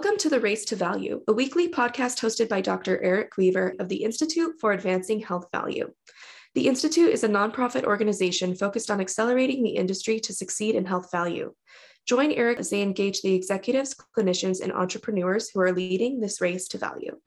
Welcome to The Race to Value, a weekly podcast hosted by Dr. Eric Weaver of the Institute for Advancing Health Value. The Institute is a nonprofit organization focused on accelerating the industry to succeed in health value. Join Eric as they engage the executives, clinicians, and entrepreneurs who are leading this race to value.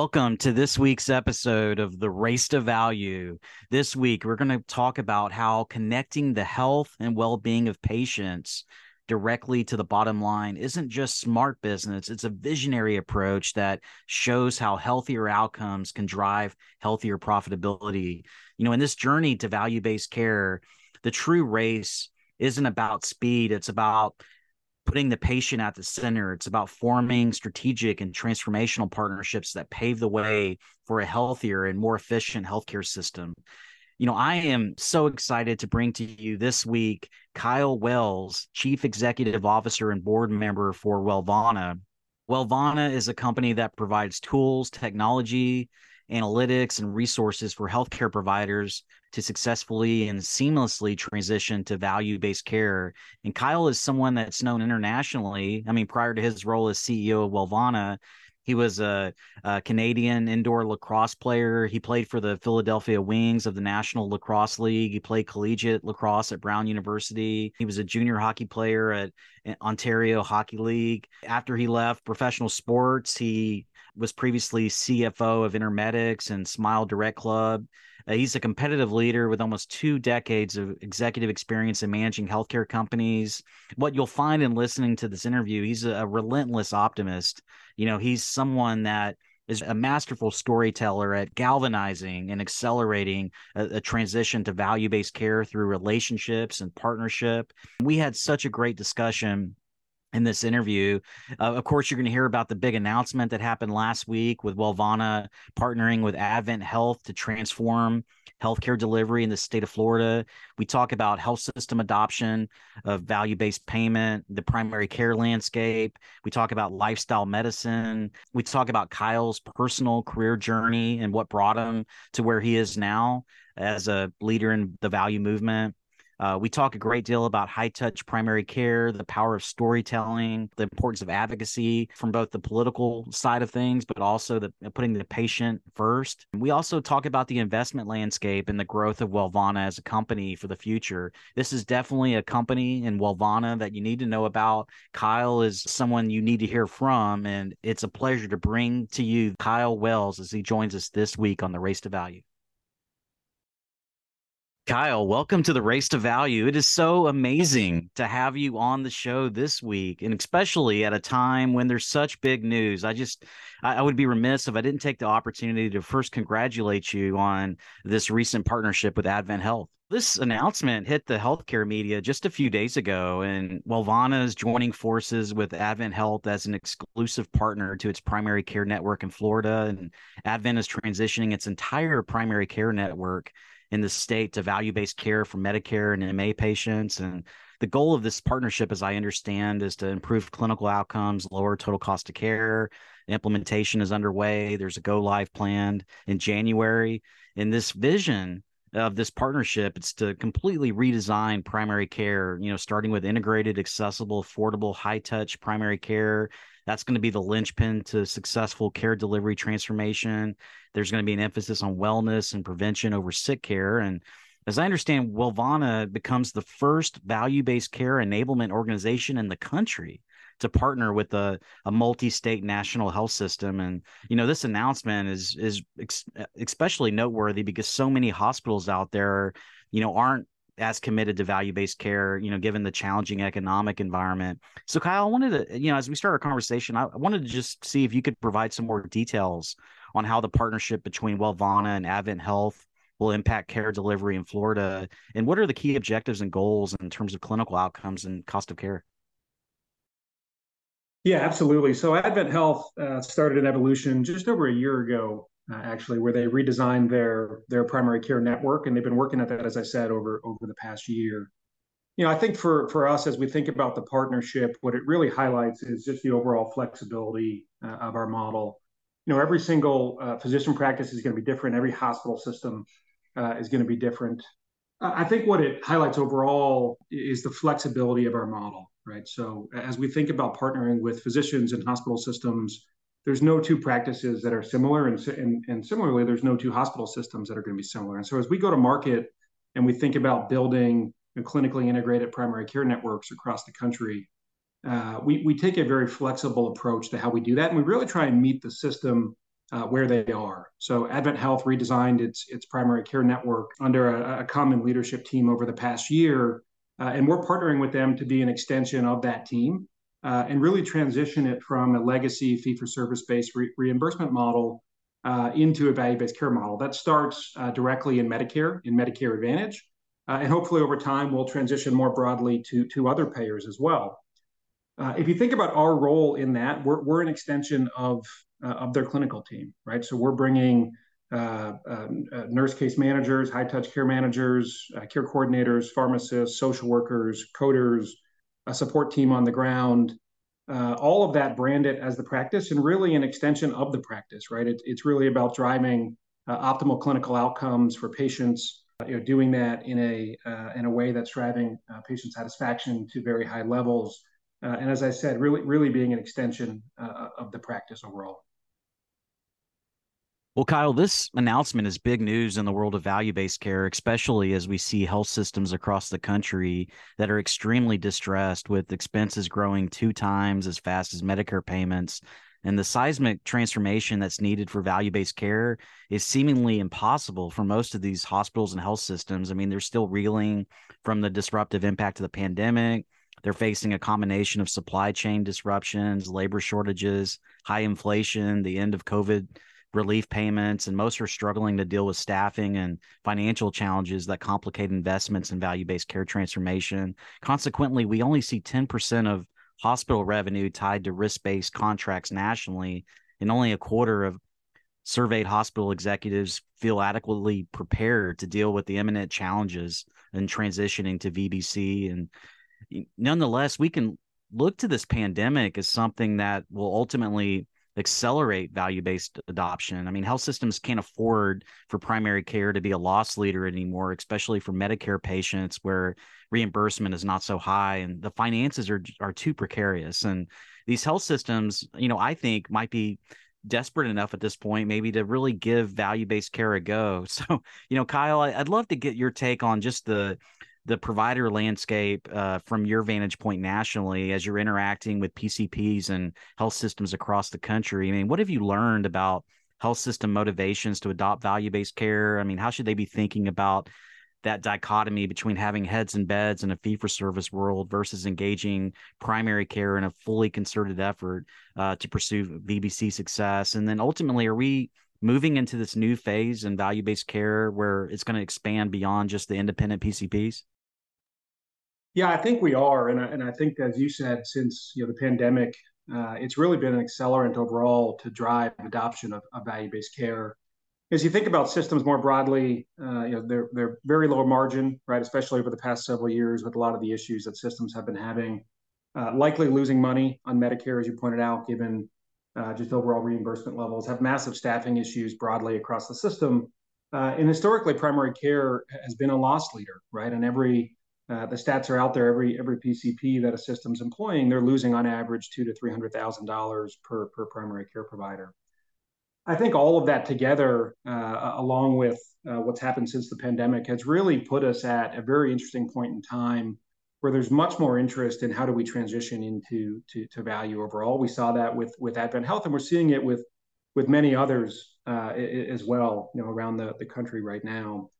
Welcome to this week's episode of The Race to Value. This week, we're going to talk about how connecting the health and well being of patients directly to the bottom line isn't just smart business, it's a visionary approach that shows how healthier outcomes can drive healthier profitability. You know, in this journey to value based care, the true race isn't about speed, it's about putting the patient at the center. It's about forming strategic and transformational partnerships that pave the way for a healthier and more efficient healthcare system. You know, I am so excited to bring to you this week Kyle Wailes, Chief Executive Officer and Board Member for Wellvana. Wellvana is a company that provides tools, technology, analytics, and resources for healthcare providers to successfully and seamlessly transition to value based care. And Kyle is someone that's known internationally. I mean, prior to his role as CEO of Wellvana, he was a, a, Canadian indoor lacrosse player. He played for the Philadelphia Wings of the National Lacrosse League. He played collegiate lacrosse at Brown University. He was a junior hockey player at Ontario Hockey League. After he left professional sports, he was previously CFO of Intermedics and Smile Direct Club. Uh, he's a competitive leader with almost two decades of executive experience in managing healthcare companies. What you'll find in listening to this interview, he's a, a relentless optimist. You know, he's someone that is a masterful storyteller at galvanizing and accelerating a, a transition to value based care through relationships and partnership. We had such a great discussion in this interview. Uh, of course, you're going to hear about the big announcement that happened last week with Wellvana partnering with Advent Health to transform healthcare delivery in the state of Florida. We talk about health system adoption of value based payment, the primary care landscape. We talk about lifestyle medicine. We talk about Kyle's personal career journey and what brought him to where he is now as a leader in the value movement. Uh, we talk a great deal about high touch primary care, the power of storytelling, the importance of advocacy from both the political side of things, but also the putting the patient first. We also talk about the investment landscape and the growth of Wellvana as a company for the future. This is definitely a company in Wellvana that you need to know about. Kyle is someone you need to hear from, and it's a pleasure to bring to you Kyle Wailes as he joins us this week on the Race to Value. Kyle, welcome to the Race to Value. It is so amazing to have you on the show this week, and especially at a time when there's such big news. I just, I, would be remiss if I didn't take the opportunity to first congratulate you on this recent partnership with Advent Health. This announcement hit the healthcare media just a few days ago, and Wellvana is joining forces with Advent Health as an exclusive partner to its primary care network in Florida. And Advent is transitioning its entire primary care network in the state to value based care for Medicare and MA patients. And the goal of this partnership, as I understand, is to improve clinical outcomes, lower total cost of care. Implementation is underway. There's a go live planned in January. And this vision of this partnership it's to completely redesign primary care you know starting with integrated accessible affordable high touch primary care that's going to be the linchpin to successful care delivery transformation. There's going to be an emphasis on wellness and prevention over sick care. And as I understand, Wellvana becomes the first value based care enablement organization in the country to partner with a, a multi-state national health system and you know this announcement is is ex- especially noteworthy because so many hospitals out there you know aren't as committed to value-based care you know given the challenging economic environment so kyle i wanted to you know as we start our conversation i wanted to just see if you could provide some more details on how the partnership between wellvana and advent health will impact care delivery in Florida? And what are the key objectives and goals in terms of clinical outcomes and cost of care? Yeah, absolutely. So Advent Health uh, started an evolution just over a year ago, uh, actually, where they redesigned their their primary care network, and they've been working at that, as I said, over over the past year. You know, I think for for us as we think about the partnership, what it really highlights is just the overall flexibility uh, of our model. You know, every single uh, physician practice is going to be different. Every hospital system uh, is going to be different. I think what it highlights overall is the flexibility of our model, right? So as we think about partnering with physicians and hospital systems, there's no two practices that are similar, and, and, and similarly, there's no two hospital systems that are going to be similar. And so as we go to market and we think about building clinically integrated primary care networks across the country, uh, we, we take a very flexible approach to how we do that. And we really try and meet the system uh, where they are. So Advent Health redesigned its its primary care network under a, a common leadership team over the past year, uh, and we're partnering with them to be an extension of that team uh, and really transition it from a legacy fee for service based re- reimbursement model uh, into a value based care model that starts uh, directly in Medicare in Medicare Advantage, uh, and hopefully over time we'll transition more broadly to to other payers as well. if you think about our role in that, we're, we're an extension of uh, of their clinical team, right? So we're bringing uh, um, uh, nurse case managers, high touch care managers, uh, care coordinators, pharmacists, social workers, coders, a support team on the ground, uh, all of that branded as the practice and really an extension of the practice, right? It, it's really about driving uh, optimal clinical outcomes for patients. You know, doing that in a in a way that's driving patient satisfaction to very high levels, and as I said, really really being an extension of the practice overall. Well, Kyle, this announcement is big news in the world of value based care, especially as we see health systems across the country that are extremely distressed with expenses growing two times as fast as Medicare payments. And the seismic transformation that's needed for value based care is seemingly impossible for most of these hospitals and health systems. I mean, they're still reeling from the disruptive impact of the pandemic. They're facing a combination of supply chain disruptions, labor shortages, high inflation, the end of COVID relief payments, and most are struggling to deal with staffing and financial challenges that complicate investments in value based care transformation. Consequently, we only see 10% of hospital revenue tied to risk based contracts nationally, and only a quarter of surveyed hospital executives feel adequately prepared to deal with the imminent challenges in transitioning to VBC. And nonetheless, we can look to this pandemic as something that will ultimately accelerate value based adoption. I mean, health systems can't afford for primary care to be a loss leader anymore, especially for Medicare patients where reimbursement is not so high and the finances are are too precarious. And these health systems, you know, I think might be desperate enough at this point maybe to really give value based care a go. So, you know, Kyle, I'd love to get your take on just the the provider landscape uh, from your vantage point nationally as you're interacting with PCPs and health systems across the country? I mean, what have you learned about health system motivations to adopt value based care? I mean, how should they be thinking about that dichotomy between having heads and beds in a fee for service world versus engaging primary care in a fully concerted effort uh, to pursue VBC success? And then ultimately, are we moving into this new phase in value based care where it's going to expand beyond just the independent PCPs? Yeah, I think we are, and I, and I think as you said, since you know the pandemic, uh, it's really been an accelerant overall to drive adoption of, of value-based care. As you think about systems more broadly, uh, you know they're they're very low margin, right? Especially over the past several years with a lot of the issues that systems have been having, uh, likely losing money on Medicare, as you pointed out, given uh, just overall reimbursement levels, have massive staffing issues broadly across the system. Uh, and historically, primary care has been a loss leader, right? And every uh, the stats are out there. Every every PCP that a system's employing, they're losing on average two to three hundred thousand dollars per per primary care provider. I think all of that together, uh, along with uh, what's happened since the pandemic, has really put us at a very interesting point in time where there's much more interest in how do we transition into to, to value overall. We saw that with with Advent Health, and we're seeing it with with many others uh, as well, you know, around the, the country right now.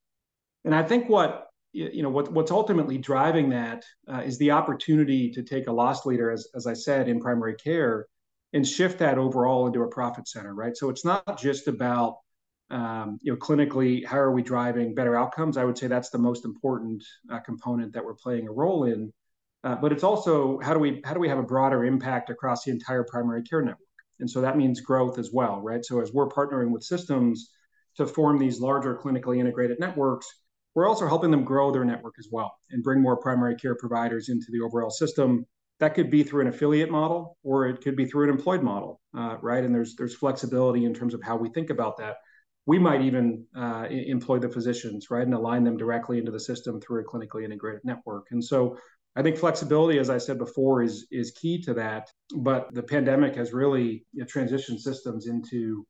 And I think what you know what, what's ultimately driving that uh, is the opportunity to take a loss leader, as as I said, in primary care, and shift that overall into a profit center, right? So it's not just about um, you know, clinically, how are we driving better outcomes? I would say that's the most important uh, component that we're playing a role in. Uh, but it's also how do we how do we have a broader impact across the entire primary care network? And so that means growth as well, right? So as we're partnering with systems to form these larger clinically integrated networks, we're also helping them grow their network as well and bring more primary care providers into the overall system. That could be through an affiliate model, or it could be through an employed model, uh, right? And there's there's flexibility in terms of how we think about that we might even uh, employ the physicians, right, and align them directly into the system through a clinically integrated network. And so I think flexibility, as I said before, is is key to that. But the pandemic has really transitioned systems into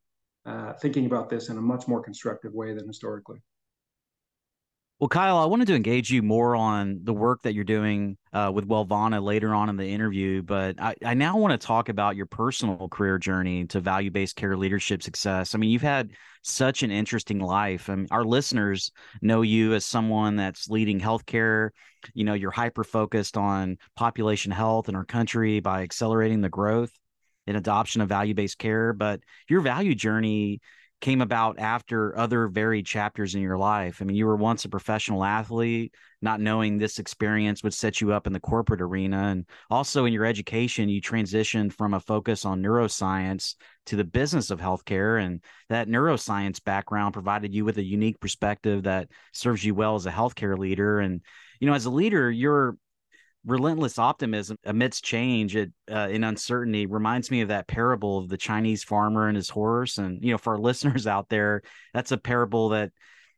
uh, thinking about this in a much more constructive way than historically. Well, Kyle, I wanted to engage you more on the work that you're doing uh, with Wellvana later on in the interview, but I, I now want to talk about your personal career journey to value based care leadership success. I mean, you've had such an interesting life. I mean, our listeners know you as someone that's leading healthcare. You know, you're hyper focused on population health in our country by accelerating the growth and adoption of value based care. But your value journey came about after other varied chapters in your life. I mean, you were once a professional athlete, not knowing this experience would set you up in the corporate arena. And also in your education, you transitioned from a focus on neuroscience to the business of healthcare. And that neuroscience background provided you with a unique perspective that serves you well as a healthcare leader. And, you know, as a leader, you're relentless optimism amidst change it, uh, in uncertainty reminds me of that parable of the Chinese farmer and his horse. And, you know, for our listeners out there, that's a parable that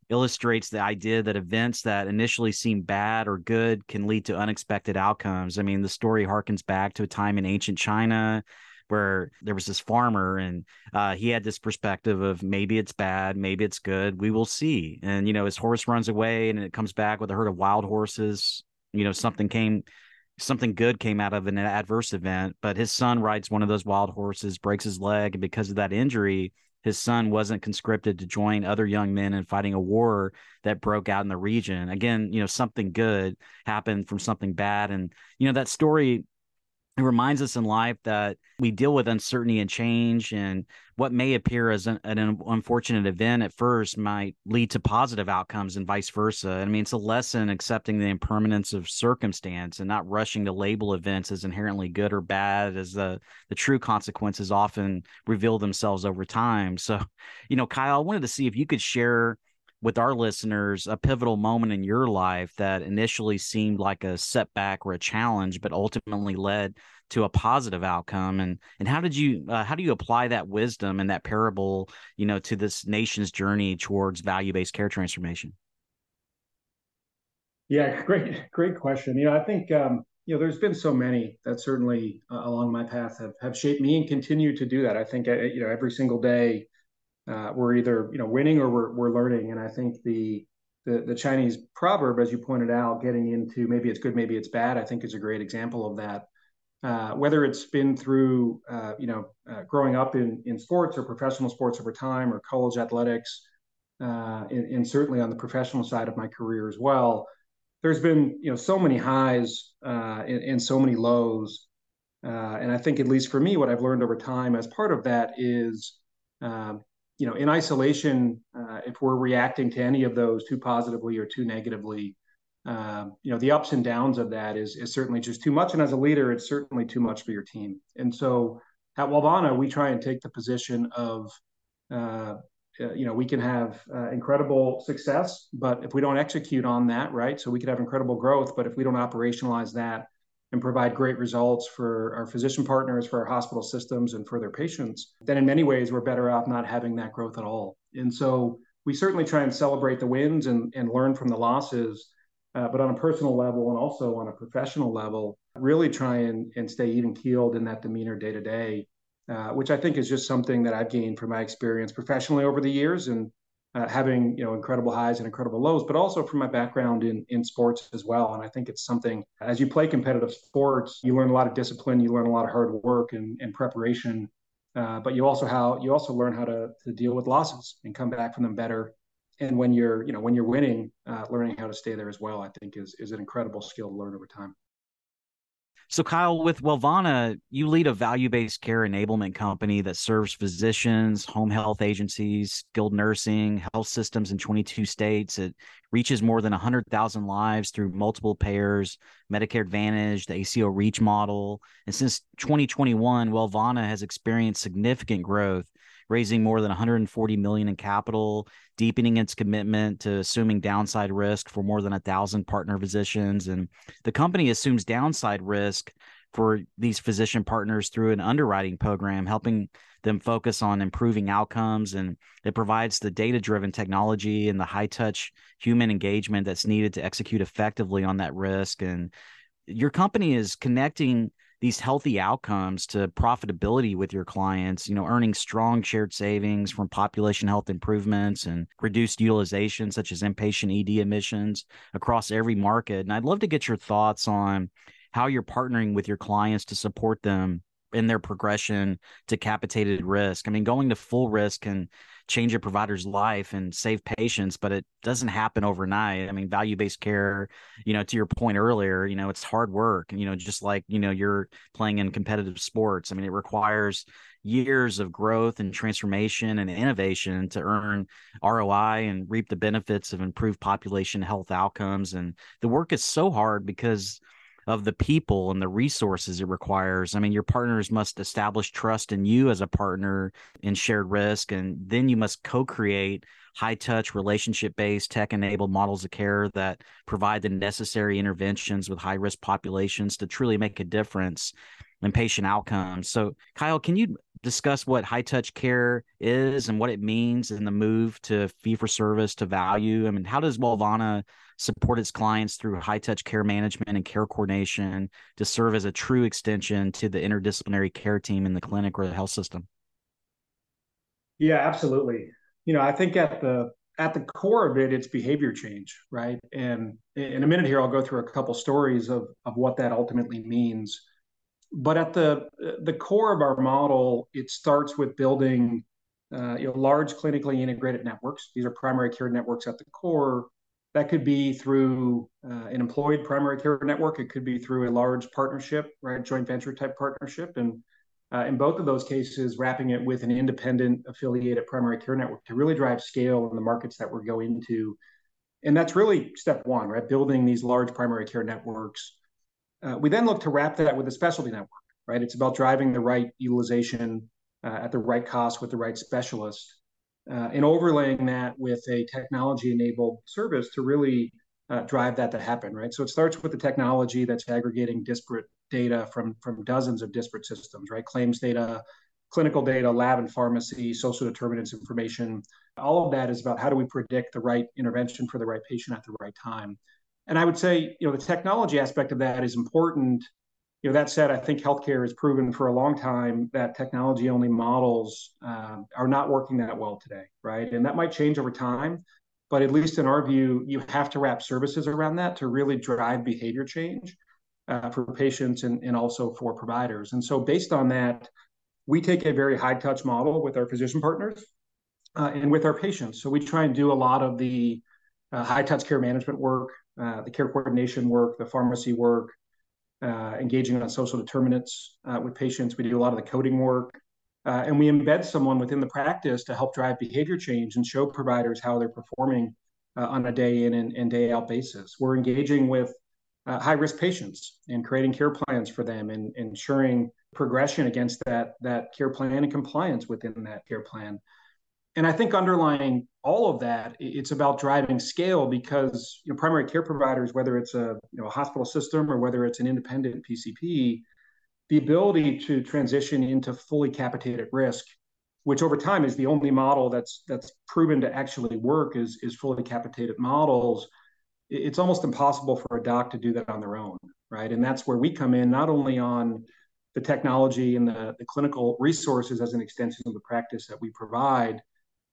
illustrates the idea that events that initially seem bad or good can lead to unexpected outcomes. I mean, the story harkens back to a time in ancient China where there was this farmer and uh, he had this perspective of maybe it's bad, maybe it's good, we will see. And, you know, his horse runs away and it comes back with a herd of wild horses you know something came something good came out of an adverse event but his son rides one of those wild horses breaks his leg and because of that injury his son wasn't conscripted to join other young men in fighting a war that broke out in the region. Again you know something good happened from something bad. And you know that story it reminds us in life that we deal with uncertainty and change and what may appear as an, an, unfortunate event at first might lead to positive outcomes and vice versa. I mean it's a lesson accepting the impermanence of circumstance and not rushing to label events as inherently good or bad as the the true consequences often reveal themselves over time. So you know kyle i wanted to see if you could share with our listeners a pivotal moment in your life that initially seemed like a setback or a challenge but ultimately led to a positive outcome? And and how did you uh, how do you apply that wisdom and that parable you know to this nation's journey towards value-based care transformation? Yeah great great question. You know i think um you know there's been so many that certainly uh, along my path have have shaped me and continue to do that. I think uh, you know every single day uh, we're either you know winning or we're, we're learning. And I think the, the the Chinese proverb, as you pointed out, getting into maybe it's good, maybe it's bad, I think is a great example of that. Uh, whether it's been through uh, you know uh, growing up in in sports or professional sports over time or college athletics, uh, and, and, certainly on the professional side of my career as well. There's been you know so many highs uh, and, and, so many lows, and I think at least for me, what I've learned over time as part of that is um, you know, in isolation, uh, if we're reacting to any of those too positively or too negatively, um, you know, the ups and downs of that is is certainly just too much. And as a leader, it's certainly too much for your team. And so at Wellvana, we try and take the position of, uh, uh, you know, we can have uh, incredible success, but if we don't execute on that, right? So we could have incredible growth, but if we don't operationalize that and provide great results for our physician partners, for our hospital systems, and for their patients, then in many ways we're better off not having that growth at all. And so we certainly try and celebrate the wins and, and learn from the losses, uh, but on a personal level and also on a professional level, really try and, and stay even keeled in that demeanor day to day, uh, which I think is just something that I've gained from my experience professionally over the years and uh, having you know incredible highs and incredible lows, but also from my background in in sports as well. And I think it's something as you play competitive sports, you learn a lot of discipline, you learn a lot of hard work and, and preparation, uh, but you also how you also learn how to to deal with losses and come back from them better. And when you're you know when you're winning, uh, learning how to stay there as well, I think is is an incredible skill to learn over time. So, Kyle, with Wellvana, you lead a value based care enablement company that serves physicians, home health agencies, skilled nursing, health systems in 22 states. It reaches more than 100,000 lives through multiple payers, Medicare Advantage, the ACO REACH model. And since 2021, Wellvana has experienced significant growth raising more than 140 million in capital, deepening its commitment to assuming downside risk for more than a thousand partner physicians. And the company assumes downside risk for these physician partners through an underwriting program, helping them focus on improving outcomes. And it provides the data driven technology and the high touch human engagement that's needed to execute effectively on that risk. And your company is connecting these healthy outcomes to profitability with your clients, you know, earning strong shared savings from population health improvements and reduced utilization, such as inpatient ED admissions across every market. And I'd love to get your thoughts on how you're partnering with your clients to support them in their progression to capitated risk. I mean, going to full risk can change a provider's life and save patients, but it doesn't happen overnight. I mean, value based care, you know, to your point earlier, you know, it's hard work, you know, just like, you know, you're playing in competitive sports. I mean, it requires years of growth and transformation and innovation to earn ROI and reap the benefits of improved population health outcomes. And the work is so hard because of the people and the resources it requires. I mean, your partners must establish trust in you as a partner in shared risk, and then you must co create high touch, relationship based, tech enabled models of care that provide the necessary interventions with high risk populations to truly make a difference in patient outcomes. So, Kyle, can you discuss what high touch care is and what it means in the move to fee for service to value? I mean, how does Wellvana support its clients through high touch care management and care coordination to serve as a true extension to the interdisciplinary care team in the clinic or the health system? Yeah, absolutely. You know, I think at the at the core of it, it's behavior change, right? And in a minute here, I'll go through a couple stories of of what that ultimately means. But at the the core of our model, it starts with building uh, you know large clinically integrated networks. These are primary care networks at the core that could be through uh, an employed primary care network. It could be through a large partnership, right, joint venture type partnership, and uh, in both of those cases, wrapping it with an independent affiliated primary care network to really drive scale in the markets that we're going into. And that's really step one, right? Building these large primary care networks. Uh, we then look to wrap that with a specialty network, right? It's about driving the right utilization uh, at the right cost with the right specialist uh, and overlaying that with a technology enabled service to really uh, drive that to happen, right? So it starts with the technology that's aggregating disparate data from, from dozens of disparate systems, right? Claims data, clinical data, lab and pharmacy, social determinants information. All of that is about how do we predict the right intervention for the right patient at the right time. And I would say, you know, the technology aspect of that is important you know, that said, I think healthcare has proven for a long time that technology only models um, are not working that well today, right? And that might change over time, but at least in our view, you have to wrap services around that to really drive behavior change uh, for patients and, and also for providers. And so, based on that, we take a very high touch model with our physician partners uh, and with our patients. So, we try and do a lot of the uh, high touch care management work, uh, the care coordination work, the pharmacy work uh, engaging on social determinants uh, with patients. We do a lot of the coding work. Uh, and we embed someone within the practice to help drive behavior change and show providers how they're performing uh, on a day in and, and, day out basis. We're engaging with uh, high risk patients and creating care plans for them and, ensuring progression against that, that care plan and compliance within that care plan and I think underlying all of that, it's about driving scale because you know, primary care providers, whether it's a you know a hospital system or whether it's an independent PCP, the ability to transition into fully capitated risk, which over time is the only model that's that's proven to actually work, is is fully capitated models. It's almost impossible for a doc to do that on their own, right? And that's where we come in, not only on the technology and the, the clinical resources as an extension of the practice that we provide,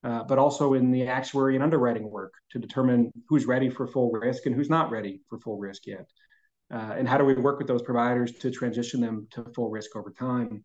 uh, but also in the actuary and underwriting work to determine who's ready for full risk and who's not ready for full risk yet. Uh, and how do we work with those providers to transition them to full risk over time?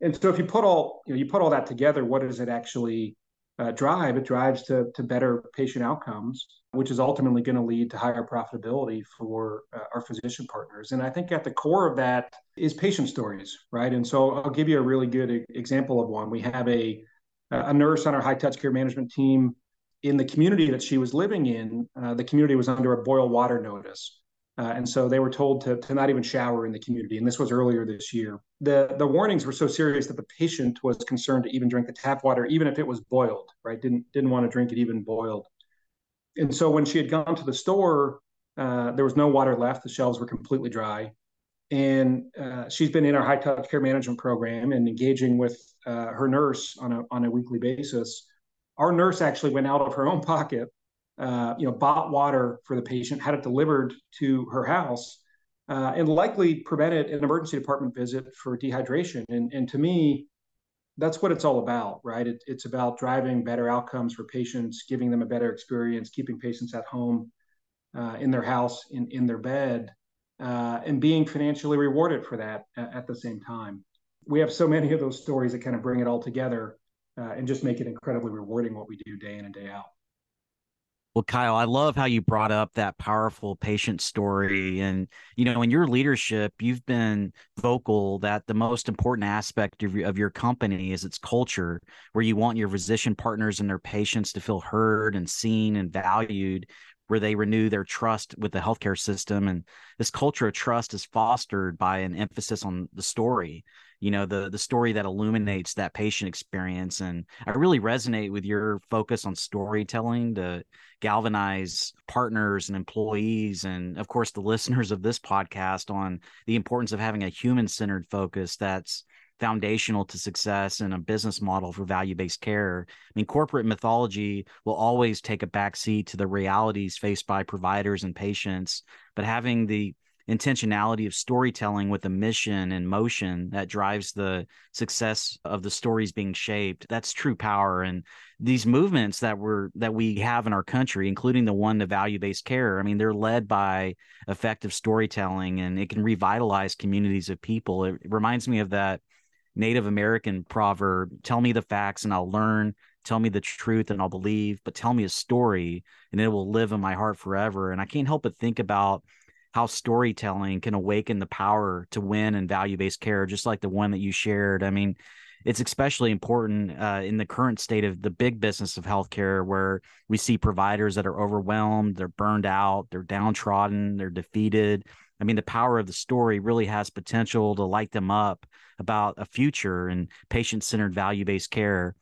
And so, if you put all you know, you put all that together, what does it actually uh, drive? It drives to to better patient outcomes, which is ultimately going to lead to higher profitability for uh, our physician partners. And I think at the core of that is patient stories, right? And so, I'll give you a really good example of one. We have a a nurse on our high touch care management team in the community that she was living in. Uh, the community was under a boil water notice. Uh, and so they were told to, to not even shower in the community. And this was earlier this year. The, the warnings were so serious that the patient was concerned to even drink the tap water, even if it was boiled, right? Didn't, didn't want to drink it even boiled. And so when she had gone to the store, uh, there was no water left. The shelves were completely dry. And uh, she's been in our high touch care management program and engaging with uh, her nurse on a, on a weekly basis. Our nurse actually went out of her own pocket uh, you know, bought water for the patient, had it delivered to her house, uh, and likely prevented an emergency department visit for dehydration. And, and to me, that's what it's all about, right? It, it's about driving better outcomes for patients, giving them a better experience, keeping patients at home, uh, in their house, in, in their bed, uh, and being financially rewarded for that at, the same time. We have so many of those stories that kind of bring it all together uh, and just make it incredibly rewarding what we do day in and day out. Well, Kyle, I love how you brought up that powerful patient story. And, you know, in your leadership, you've been vocal that the most important aspect of your, of your company is its culture, where you want your physician partners and their patients to feel heard and seen and valued, where they renew their trust with the healthcare system. And this culture of trust is fostered by an emphasis on the story you know the the story that illuminates that patient experience and i really resonate with your focus on storytelling to galvanize partners and employees and of course the listeners of this podcast on the importance of having a human centered focus that's foundational to success and a business model for value-based care. I mean, corporate mythology will always take a backseat to the realities faced by providers and patients, but having the intentionality of storytelling with a mission and motion that drives the success of the stories being shaped that's true power and these movements that we're that we have in our country including the one to value-based care i mean they're led by effective storytelling and it can revitalize communities of people it reminds me of that native american proverb tell me the facts and i'll learn tell me the truth and i'll believe but tell me a story and it will live in my heart forever and i can't help but think about how storytelling can awaken the power to win in value based care, just like the one that you shared. I mean, it's especially important uh, in the current state of the big business of healthcare, where we see providers that are overwhelmed, they're burned out, they're downtrodden, they're defeated. I mean, the power of the story really has potential to light them up about a future and patient centered value based care.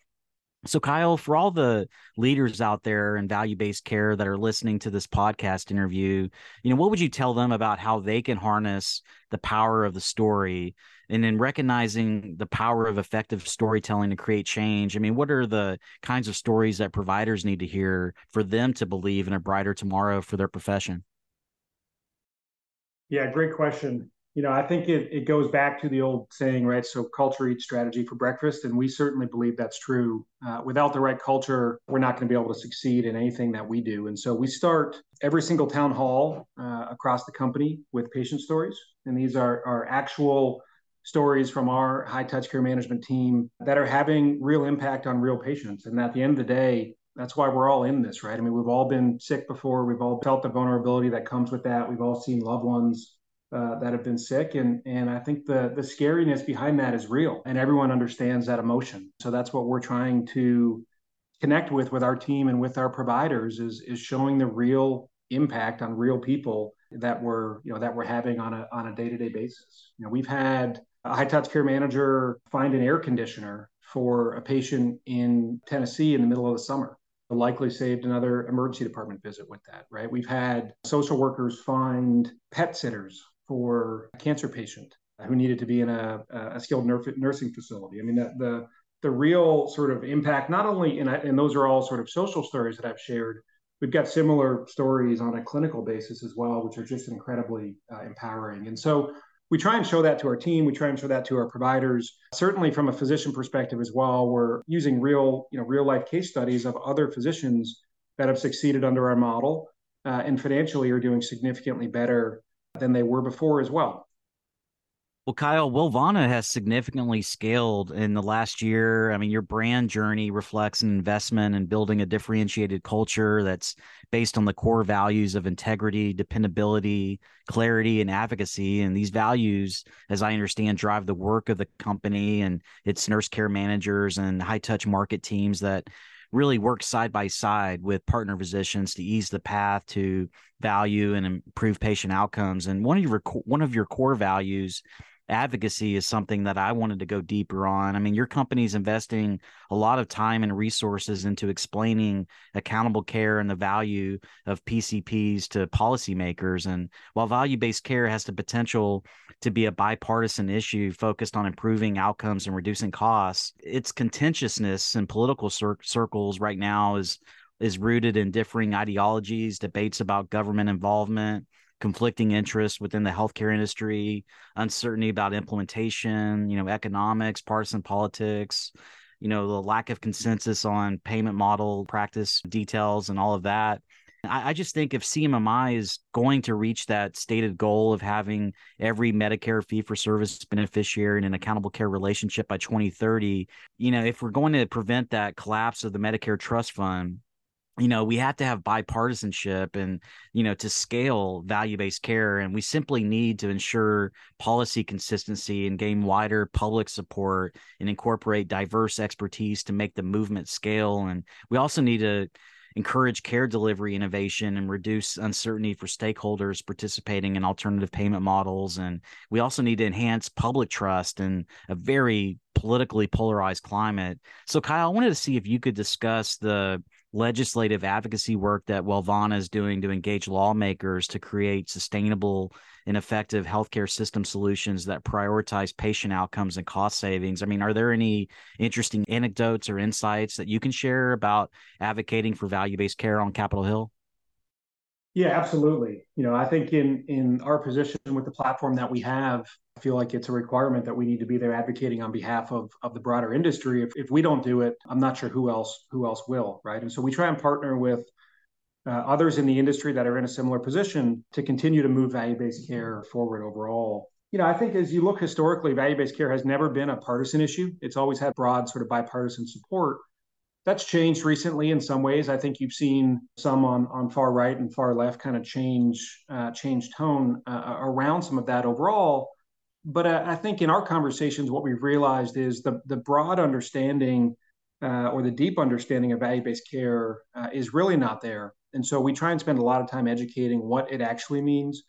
So, Kyle, for all the leaders out there in value based care that are listening to this podcast interview, you know, what would you tell them about how they can harness the power of the story and in recognizing the power of effective storytelling to create change? I mean, what are the kinds of stories that providers need to hear for them to believe in a brighter tomorrow for their profession? Yeah, great question you know, I think it, it goes back to the old saying, right? So culture eats strategy for breakfast. And we certainly believe that's true. Uh, without the right culture, we're not going to be able to succeed in anything that we do. And so we start every single town hall uh, across the company with patient stories. And these are, are actual stories from our high touch care management team that are having real impact on real patients. And at the end of the day, that's why we're all in this, right? I mean, we've all been sick before. We've all felt the vulnerability that comes with that. We've all seen loved ones uh, that have been sick and and I think the the scariness behind that is real and everyone understands that emotion so that's what we're trying to connect with with our team and with our providers is is showing the real impact on real people that we're you know that we're having on a on a day-to-day basis you know we've had a high touch care manager find an air conditioner for a patient in Tennessee in the middle of the summer likely saved another emergency department visit with that, right? We've had social workers find pet sitters for a cancer patient who needed to be in a, a skilled nursing facility. I mean, the, the, the real sort of impact, not only, in, and those are all sort of social stories that I've shared, we've got similar stories on a clinical basis as well, which are just incredibly uh, empowering. And so we try and show that to our team. We try and show that to our providers. Certainly, from a physician perspective as well, we're using real, you know, real life case studies of other physicians that have succeeded under our model uh, and financially are doing significantly better than they were before as well. Well, Kyle, Wellvana has significantly scaled in the last year. I mean, your brand journey reflects an investment in building a differentiated culture that's based on the core values of integrity, dependability, clarity, and advocacy. And these values, as I understand, drive the work of the company and its nurse care managers and high touch market teams that really work side by side with partner physicians to ease the path to value and improve patient outcomes. And one of your one of your core values advocacy is something that I wanted to go deeper on. I mean, your company's investing a lot of time and resources into explaining accountable care and the value of PCPs to policymakers. And while value based care has the potential to be a bipartisan issue focused on improving outcomes and reducing costs, its contentiousness in political cir- circles right now is is rooted in differing ideologies, debates about government involvement, conflicting interests within the healthcare industry, uncertainty about implementation, you know, economics, partisan politics, you know, the lack of consensus on payment model practice details and all of that. I, I just think if CMMI is going to reach that stated goal of having every Medicare fee for service beneficiary in an accountable care relationship by 2030, you know, if we're going to prevent that collapse of the Medicare trust fund, you know we have to have bipartisanship and you know to scale value-based care. And we simply need to ensure policy consistency and gain wider public support and incorporate diverse expertise to make the movement scale. And we also need to encourage care delivery innovation and reduce uncertainty for stakeholders participating in alternative payment models. And we also need to enhance public trust in a very politically polarized climate. So kyle i wanted to see if you could discuss the legislative advocacy work that Wellvana is doing to engage lawmakers to create sustainable and effective healthcare system solutions that prioritize patient outcomes and cost savings. I mean, are there any interesting anecdotes or insights that you can share about advocating for value-based care on Capitol Hill? Yeah, absolutely. You know, I think in in our position with the platform that we have, feel like it's a requirement that we need to be there advocating on behalf of of the broader industry. If if we don't do it, I'm not sure who else who else will, right? And so we try and partner with uh, others in the industry that are in a similar position to continue to move value-based care forward overall. You know, I think as you look historically, value-based care has never been a partisan issue. It's always had broad sort of bipartisan support that's changed recently in some ways. I think you've seen some on, on far right and far left kind of change uh, change tone uh, around some of that overall. But uh, I think in our conversations, what we've realized is the the broad understanding uh, or the deep understanding of value based care uh, is really not there. And so we try and spend a lot of time educating what it actually means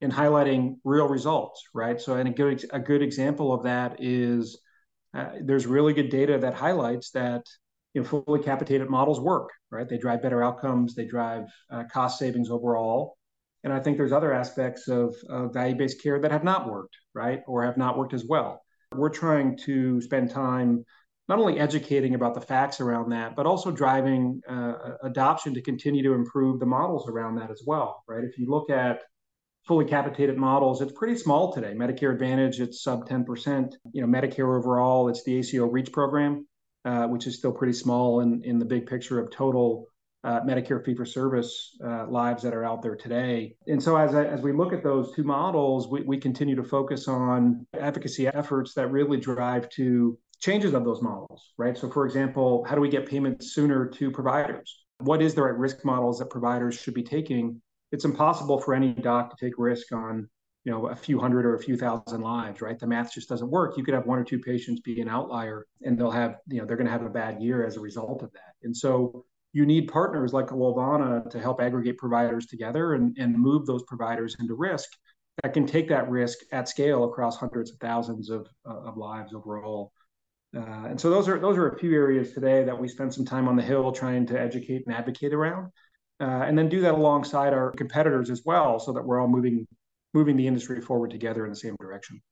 and highlighting real results, right? So, and a good a good example of that is uh, there's really good data that highlights that you know, fully capitated models work, right? They drive better outcomes, they drive uh, cost savings overall. And I think there's other aspects of, of value-based care that have not worked, right, or have not worked as well. We're trying to spend time not only educating about the facts around that, but also driving uh, adoption to continue to improve the models around that as well, right? If you look at fully capitated models, it's pretty small today. Medicare Advantage, it's sub 10%. You know, Medicare overall, it's the ACO REACH program uh, which is still pretty small in, in the big picture of total uh, Medicare fee for service uh, lives that are out there today. And so, as, I, as we look at those two models, we, we continue to focus on advocacy efforts that really drive to changes of those models, right? So, for example, how do we get payments sooner to providers? What is the right risk models that providers should be taking? It's impossible for any doc to take risk on you know a few hundred or a few thousand lives right the math just doesn't work you could have one or two patients be an outlier and they'll have you know they're going to have a bad year as a result of that and so you need partners like Wellvana to help aggregate providers together and, and move those providers into risk that can take that risk at scale across hundreds of thousands of, uh, of lives overall. Uh, and so those are those are a few areas today that we spend some time on the hill trying to educate and advocate around, uh, and then do that alongside our competitors as well, so that we're all moving moving the industry forward together in the same direction.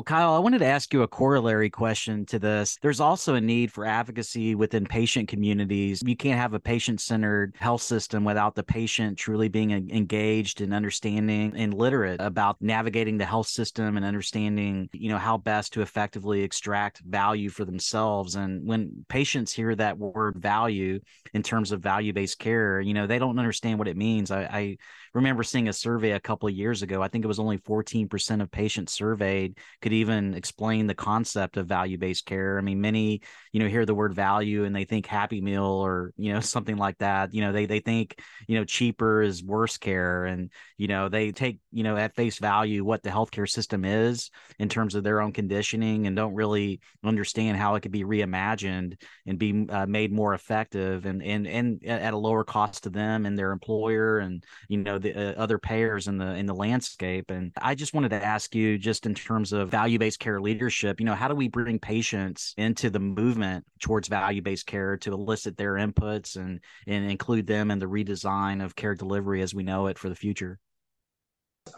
Well, Kyle, I wanted to ask you a corollary question to this. There's also a need for advocacy within patient communities. You can't have a patient centered health system without the patient truly being engaged and understanding and literate about navigating the health system and understanding, you know, how best to effectively extract value for themselves. And when patients hear that word value in terms of value based care, you know, they don't understand what it means. I, I remember seeing a survey a couple of years ago. I think it was only 14% of patients surveyed could even explain the concept of value based care. I mean, many, you know, hear the word value and they think Happy Meal or, you know, something like that. You know, they, they think, you know, cheaper is worse care. And, you know, they take, you know, at face value what the healthcare system is in terms of their own conditioning and don't really understand how it could be reimagined and be uh, made more effective and, and, and at a lower cost to them and their employer and, you know, the uh, other payers in the, in the landscape. And I just wanted to ask you just in terms of value based care leadership, you know, how do we bring patients into the movement towards value based care to elicit their inputs and, and include them in the redesign of care delivery as we know it for the future?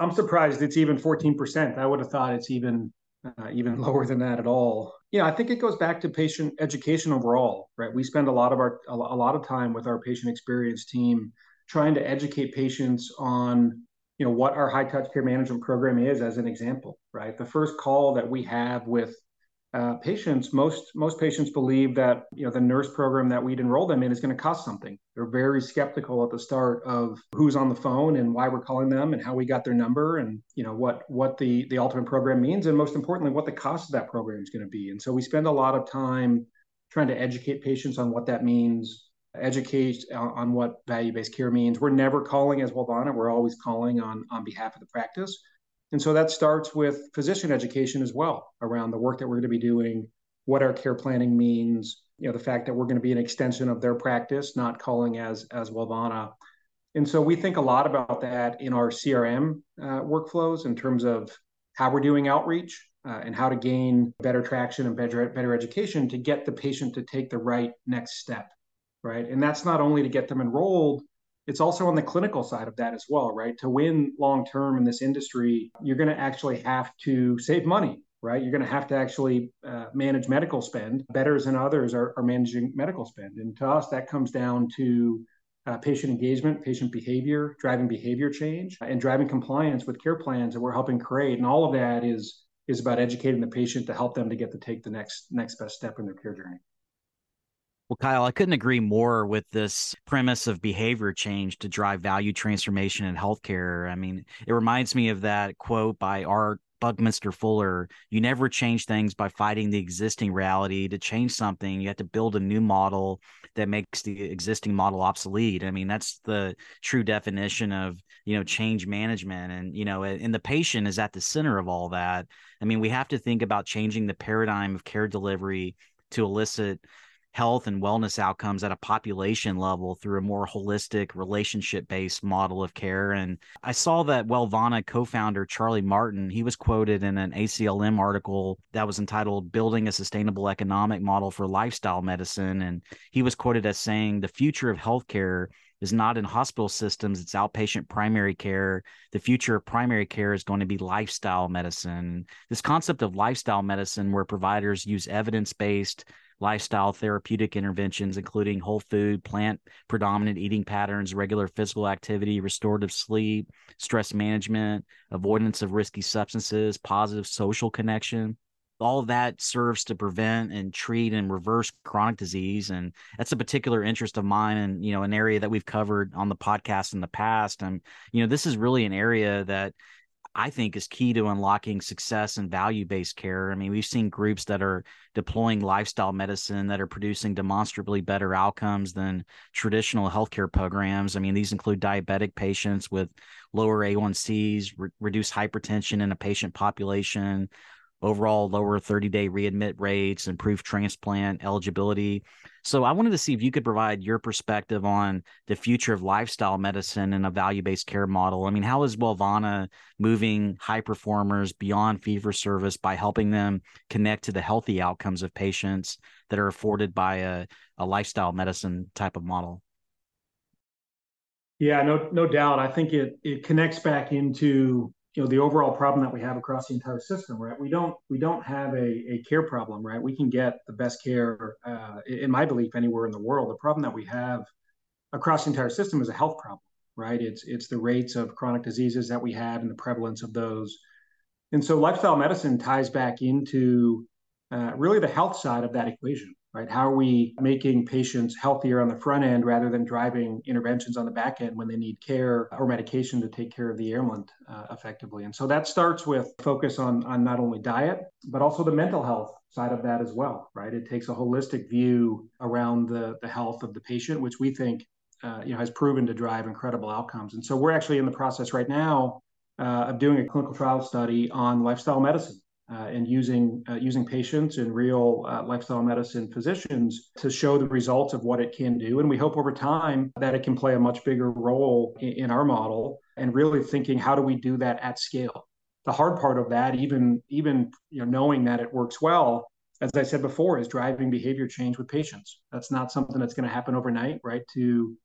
I'm surprised it's even 14%. I would have thought it's even uh, even lower than that at all. You know, I think it goes back to patient education overall, right? We spend a lot of our a lot of time with our patient experience team trying to educate patients on you know what our high touch care management program is as an example right? The first call that we have with uh, patients most most patients believe that you know the nurse program that we'd enroll them in is going to cost something. They're very skeptical at the start of who's on the phone and why we're calling them and how we got their number and you know what what the the ultimate program means and most importantly what the cost of that program is going to be. And so we spend a lot of time trying to educate patients on what that means educate on what value-based care means. We're never calling as Wellvana. We're always calling on, on behalf of the practice. And so that starts with physician education as well around the work that we're going to be doing, what our care planning means, you know, the fact that we're going to be an extension of their practice, not calling as as Wellvana. And so we think a lot about that in our CRM uh, workflows in terms of how we're doing outreach uh, and how to gain better traction and better better education to get the patient to take the right next step right? And that's not only to get them enrolled, it's also on the clinical side of that as well, right? To win long term in this industry, you're going to actually have to save money, right? You're going to have to actually uh, manage medical spend. Betters and others are, are, managing medical spend. And to us, that comes down to uh, patient engagement, patient behavior, driving behavior change, and driving compliance with care plans that we're helping create. And all of that is is about educating the patient to help them to get to take the next next best step in their care journey. Well, Kyle, I couldn't agree more with this premise of behavior change to drive value transformation in healthcare. I mean, it reminds me of that quote by R. Buckminster Fuller You never change things by fighting the existing reality. To change something, you have to build a new model that makes the existing model obsolete. I mean, that's the true definition of, you know, change management. And, you know, and the patient is at the center of all that. I mean, we have to think about changing the paradigm of care delivery to elicit health and wellness outcomes at a population level through a more holistic relationship based model of care and i saw that wellvana co-founder charlie martin he was quoted in an aclm article that was entitled building a sustainable economic model for lifestyle medicine and he was quoted as saying the future of healthcare is not in hospital systems, it's outpatient primary care. The future of primary care is going to be lifestyle medicine. This concept of lifestyle medicine, where providers use evidence based lifestyle therapeutic interventions, including whole food, plant predominant eating patterns, regular physical activity, restorative sleep, stress management, avoidance of risky substances, positive social connection. All of that serves to prevent and treat and reverse chronic disease. And that's a particular interest of mine and, you know, an area that we've covered on the podcast in the past. And, you know, this is really an area that I think is key to unlocking success and value based care. I mean, we've seen groups that are deploying lifestyle medicine that are producing demonstrably better outcomes than traditional healthcare programs. I mean, these include diabetic patients with lower A1Cs, re- reduced hypertension in a patient population, overall lower 30 day readmit rates, improved transplant eligibility. So I wanted to see if you could provide your perspective on the future of lifestyle medicine and a value-based care model. I mean, how is Wellvana moving high performers beyond fee for service by helping them connect to the healthy outcomes of patients that are afforded by a, a lifestyle medicine type of model? Yeah, no, no doubt. I think it it connects back into you know the overall problem that we have across the entire system right? We don't we don't have a, a care problem right? We can get the best care uh, in my belief anywhere in the world. The problem that we have across the entire system is a health problem right? It's it's the rates of chronic diseases that we have and the prevalence of those. And so lifestyle medicine ties back into uh, really the health side of that equation right? How are we making patients healthier on the front end rather than driving interventions on the back end when they need care or medication to take care of the ailment uh, effectively? And so that starts with focus on, on not only diet, but also the mental health side of that as well, right? It takes a holistic view around the, the health of the patient, which we think uh, you know, has proven to drive incredible outcomes. And so we're actually in the process right now uh, of doing a clinical trial study on lifestyle medicine uh, and using uh, using patients and real uh, lifestyle medicine physicians to show the results of what it can do. And we hope over time that it can play a much bigger role in, in our model. And really thinking, how do we do that at scale? The hard part of that, even even you know, knowing that it works well, as I said before, is driving behavior change with patients. That's not something that's going to happen overnight, right? To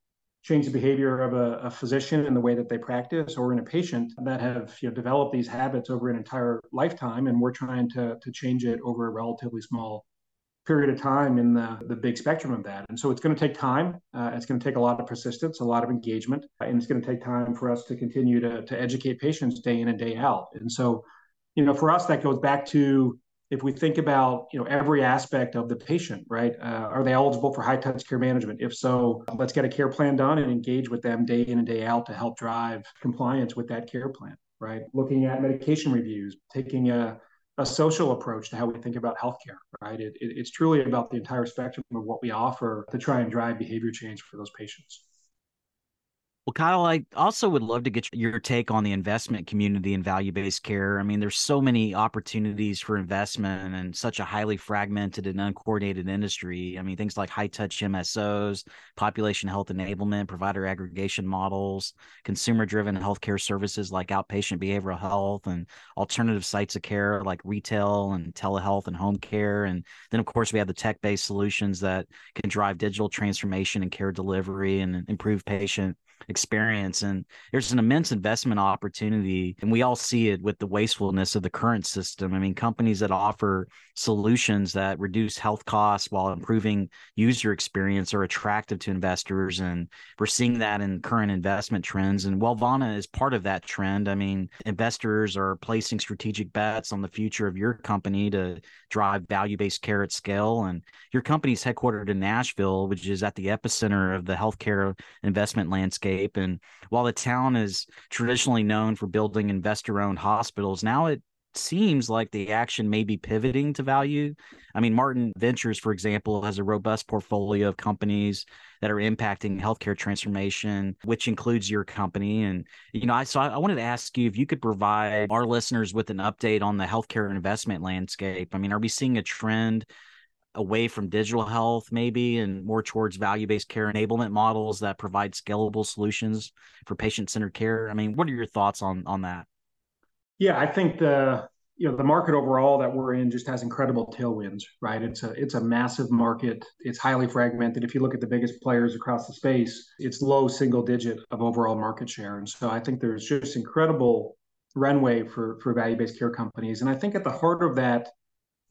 change the behavior of a, a, physician in the way that they practice or in a patient that have you know, developed these habits over an entire lifetime and we're trying to, to change it over a relatively small period of time in the, the big spectrum of that. And so it's going to take time uh, it's going to take a lot of persistence a lot of engagement and it's going to take time for us to continue to, to educate patients day in and day out. And so you know for us that goes back to if we think about you know every aspect of the patient right? Uh, are they eligible for high touch care management? If so let's get a care plan done and engage with them day in and day out to help drive compliance with that care plan right? Looking at medication reviews taking a, a social approach to how we think about healthcare right? It, it, it's truly about the entire spectrum of what we offer to try and drive behavior change for those patients well, Kyle, I also would love to get your take on the investment community and value based care. I mean, there's so many opportunities for investment and such a highly fragmented and uncoordinated industry. I mean, things like high touch MSOs, population health enablement, provider aggregation models, consumer driven healthcare services like outpatient behavioral health, and alternative sites of care like retail and telehealth and home care. And then, of course, we have the tech based solutions that can drive digital transformation and care delivery and improve patient experience and there's an immense investment opportunity and we all see it with the wastefulness of the current system. I mean companies that offer solutions that reduce health costs while improving user experience are attractive to investors and we're seeing that in current investment trends and Wellvana is part of that trend. I mean investors are placing strategic bets on the future of your company to drive value-based care at scale and your company's headquartered in nashville which is at the epicenter of the healthcare investment landscape landscape. And while the town is traditionally known for building investor owned hospitals, now it seems like the action may be pivoting to value. I mean, Martin Ventures, for example, has a robust portfolio of companies that are impacting healthcare transformation, which includes your company. And, you know, I so I wanted to ask you if you could provide our listeners with an update on the healthcare investment landscape. I mean, are we seeing a trend away from digital health maybe and more towards value-based care enablement models that provide scalable solutions for patient-centered care? I mean what are your thoughts on on that? Yeah i think the you know the market overall that we're in just has incredible tailwinds right? It's a it's a massive market. It's highly fragmented. If you look at the biggest players across the space it's low single digit of overall market share. And so i think there's just incredible runway for for value-based care companies. And i think at the heart of that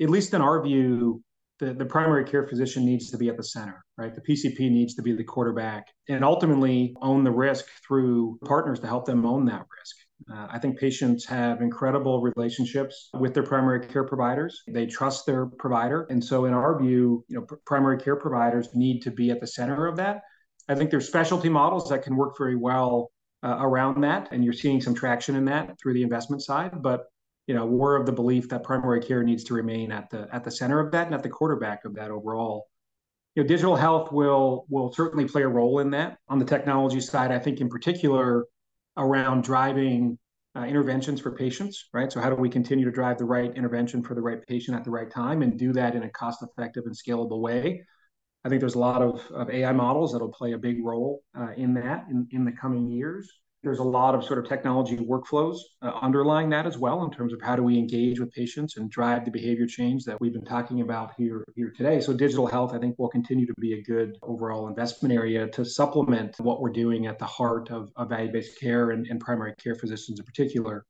at least in our view the, the primary care physician needs to be at the center, right? The PCP needs to be the quarterback and ultimately own the risk through partners to help them own that risk. Uh, I think patients have incredible relationships with their primary care providers. They trust their provider. And so, in our view, you know, pr- primary care providers need to be at the center of that. I think there's specialty models that can work very well uh, around that. And you're seeing some traction in that through the investment side. But you know, we're of the belief that primary care needs to remain at the at the center of that and at the quarterback of that overall. You know, digital health will will certainly play a role in that. On the technology side, I think in particular around driving uh, interventions for patients, right? So how do we continue to drive the right intervention for the right patient at the right time and do that in a cost-effective and scalable way? I think there's a lot of, of AI models that'll play a big role uh, in that in, in the coming years there's a lot of sort of technology workflows uh, underlying that as well in terms of how do we engage with patients and drive the behavior change that we've been talking about here here today so digital health i think will continue to be a good overall investment area to supplement what we're doing at the heart of, of value-based care and, and primary care physicians in particular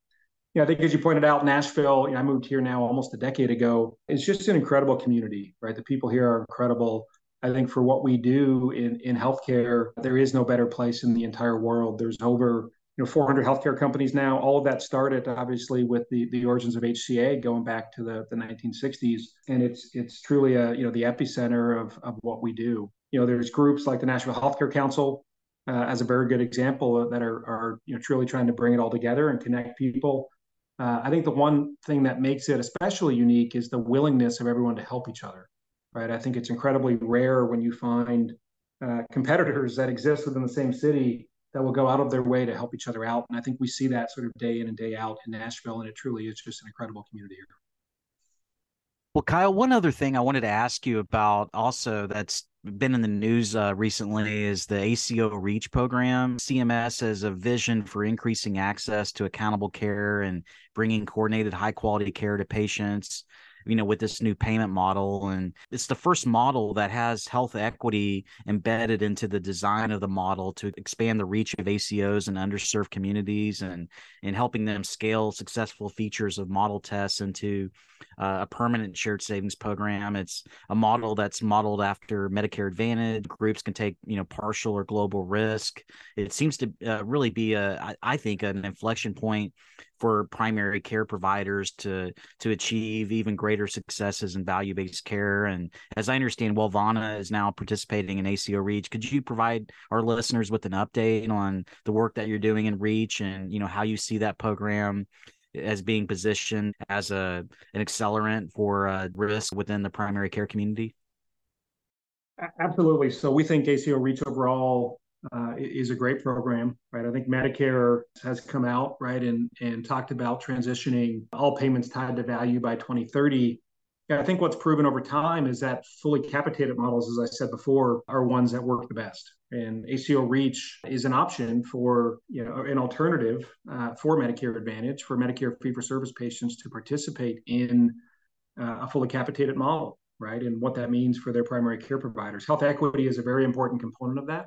Yeah, I think as you pointed out, Nashville, you know, I moved here now almost a decade ago. It's just an incredible community, right? The people here are incredible. I think for what we do in, in healthcare, there is no better place in the entire world. There's over you know 400 healthcare companies now. All of that started obviously with the, the origins of HCA going back to the, the 1960s, and it's it's truly a you know the epicenter of, of what we do. You know, there's groups like the Nashville Healthcare Council uh, as a very good example that are are you know truly trying to bring it all together and connect people. Uh, I think the one thing that makes it especially unique is the willingness of everyone to help each other, right? I think it's incredibly rare when you find uh, competitors that exist within the same city that will go out of their way to help each other out. And I think we see that sort of day in and day out in Nashville, and it truly is just an incredible community here. Well, Kyle, one other thing I wanted to ask you about also that's been in the news uh, recently is the ACO REACH program. CMS has a vision for increasing access to accountable care and bringing coordinated high quality care to patients you know with this new payment model and it's the first model that has health equity embedded into the design of the model to expand the reach of ACOs and underserved communities and in helping them scale successful features of model tests into uh, a permanent shared savings program. It's a model that's modeled after Medicare Advantage. Groups can take you know partial or global risk. It seems to uh, really be a I, I think an inflection point for primary care providers to to achieve even greater successes in value-based care. And as I understand, Wellvana is now participating in ACO Reach. Could you provide our listeners with an update on the work that you're doing in Reach and you know how you see that program as being positioned as a an accelerant for uh, risk within the primary care community? Absolutely. So we think ACO Reach overall uh, is a great program, right? I think Medicare has come out, right, and and talked about transitioning all payments tied to value by 2030. Yeah, I think what's proven over time is that fully capitated models, as I said before, are ones that work the best. And ACO Reach is an option for, you know, an alternative uh, for Medicare Advantage for Medicare fee-for-service patients to participate in uh, a fully capitated model, right? And what that means for their primary care providers. Health equity is a very important component of that.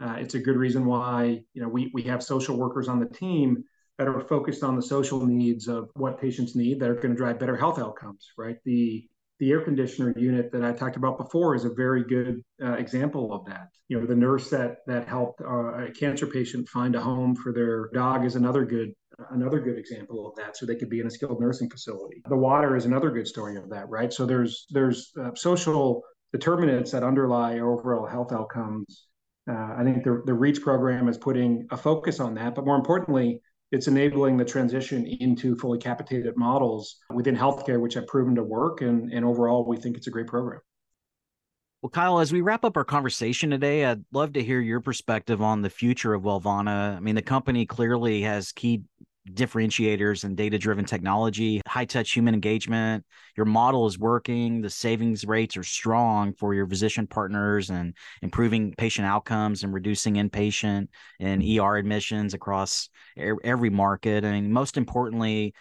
Uh, it's a good reason why you know we we have social workers on the team that are focused on the social needs of what patients need that are going to drive better health outcomes. Right. The the air conditioner unit that I talked about before is a very good uh, example of that. You know, the nurse that that helped uh, a cancer patient find a home for their dog is another good another good example of that. So they could be in a skilled nursing facility. The water is another good story of that, right? So there's there's uh, social determinants that underlie overall health outcomes uh, I think the, the REACH program is putting a focus on that, but more importantly, it's enabling the transition into fully capitated models within healthcare, which have proven to work. And, and overall, we think it's a great program. Well, Kyle, as we wrap up our conversation today, I'd love to hear your perspective on the future of Wellvana. I mean, the company clearly has key differentiators and data driven technology, high touch human engagement. Your model is working. The savings rates are strong for your physician partners and improving patient outcomes and reducing inpatient and ER admissions across every market. I mean, most importantly,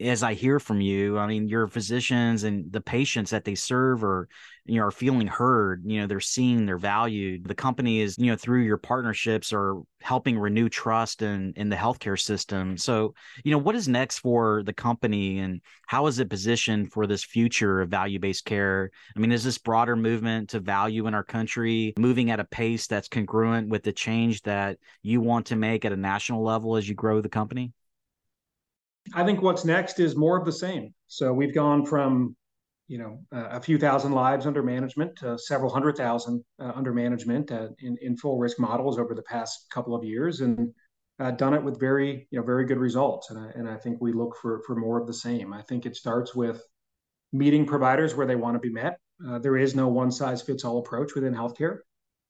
as I hear from you, I mean, your physicians and the patients that they serve are, you know, are feeling heard. You know, they're seeing their value. The company is, you know, through your partnerships are helping renew trust in in the healthcare system. So, you know, what is next for the company, and how is it positioned for this future of value based care? I mean, is this broader movement to value in our country moving at a pace that's congruent with the change that you want to make at a national level as you grow the company? I think what's next is more of the same. So we've gone from, you know, uh, a few thousand lives under management to several hundred thousand uh, under management uh, in, in full risk models over the past couple of years, and uh, done it with very, you know, very good results. And I, and I think we look for for more of the same. I think it starts with meeting providers where they want to be met. Uh, there is no one size fits all approach within healthcare.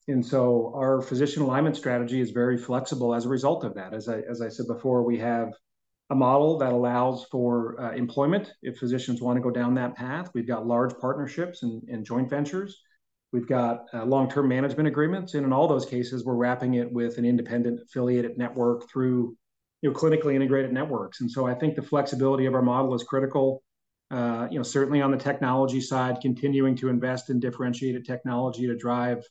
And so our physician alignment strategy is very flexible as a result of that. As I, as I said before, we have a model that allows for uh, employment if physicians want to go down that path. We've got large partnerships and, and joint ventures. We've got uh, long-term management agreements, and in all those cases, we're wrapping it with an independent affiliated network through, you know, clinically integrated networks. And so I think the flexibility of our model is critical. Uh, you know, certainly on the technology side, continuing to invest in differentiated technology to drive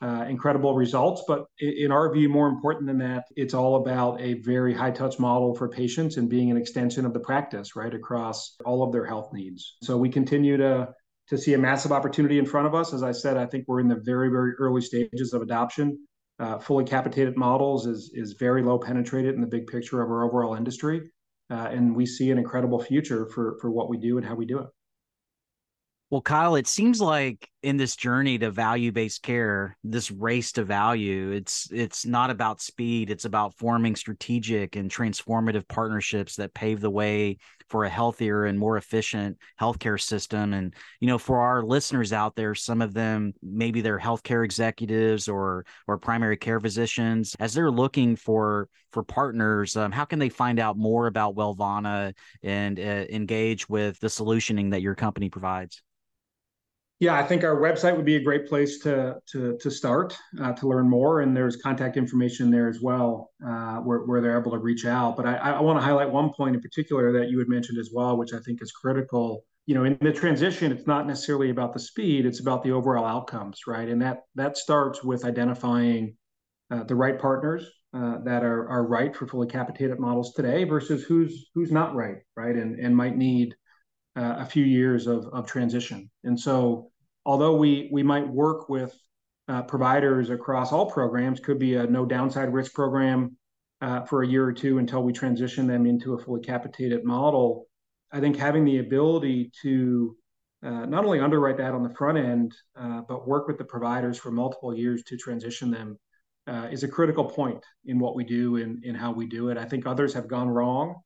uh, incredible results. But in our view, more important than that, it's all about a very high touch model for patients and being an extension of the practice, right, across all of their health needs. So we continue to to see a massive opportunity in front of us. As I said, I think we're in the very, very early stages of adoption. Uh, fully capitated models is is very low penetrated in the big picture of our overall industry, uh, and we see an incredible future for for what we do and how we do it. Well, Kyle, it seems like in this journey to value-based care, this race to value, it's it's not about speed, it's about forming strategic and transformative partnerships that pave the way for a healthier and more efficient healthcare system. And you know, for our listeners out there, some of them maybe they're healthcare executives or or primary care physicians, as they're looking for for partners, um, how can they find out more about Wellvana and uh, engage with the solutioning that your company provides? Yeah, I think our website would be a great place to to to start uh, to learn more, and there's contact information there as well, uh, where where they're able to reach out. But I, I want to highlight one point in particular that you had mentioned as well, which I think is critical. You know, in the transition, it's not necessarily about the speed; it's about the overall outcomes, right? And that that starts with identifying uh, the right partners uh, that are are right for fully capitated models today versus who's who's not right, right, and and might need uh, a few years of, of transition. And so, although we we might work with uh, providers across all programs, could be a no downside risk program uh, for a year or two until we transition them into a fully capitated model. I think having the ability to uh, not only underwrite that on the front end, uh, but work with the providers for multiple years to transition them uh, is a critical point in what we do and in how we do it. I think others have gone wrong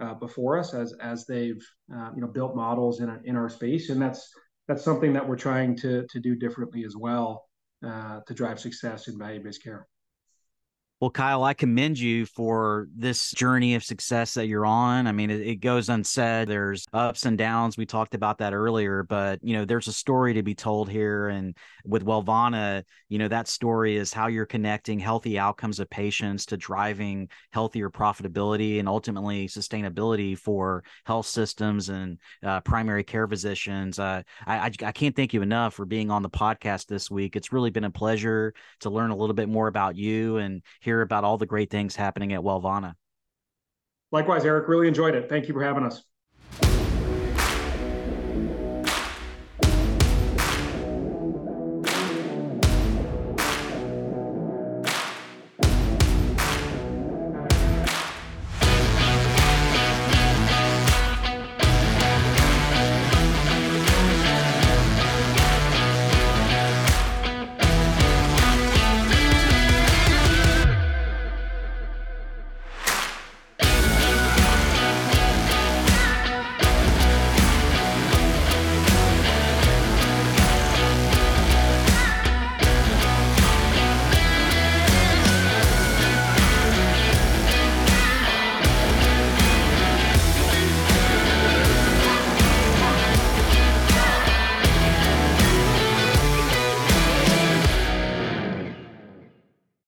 uh, before us as as they've uh, you know built models in in our space, and that's that's something that we're trying to to do differently as well uh, to drive success in value based care. Well, Kyle, I commend you for this journey of success that you're on. I mean, it, it, goes unsaid. There's ups and downs. We talked about that earlier, but you know, there's a story to be told here. And with Wellvana, you know, that story is how you're connecting healthy outcomes of patients to driving healthier profitability and ultimately sustainability for health systems and uh, primary care physicians. Uh, I, I, I can't thank you enough for being on the podcast this week. It's really been a pleasure to learn a little bit more about you and hear hear about all the great things happening at Wellvana. Likewise, Eric, really enjoyed it. Thank you for having us.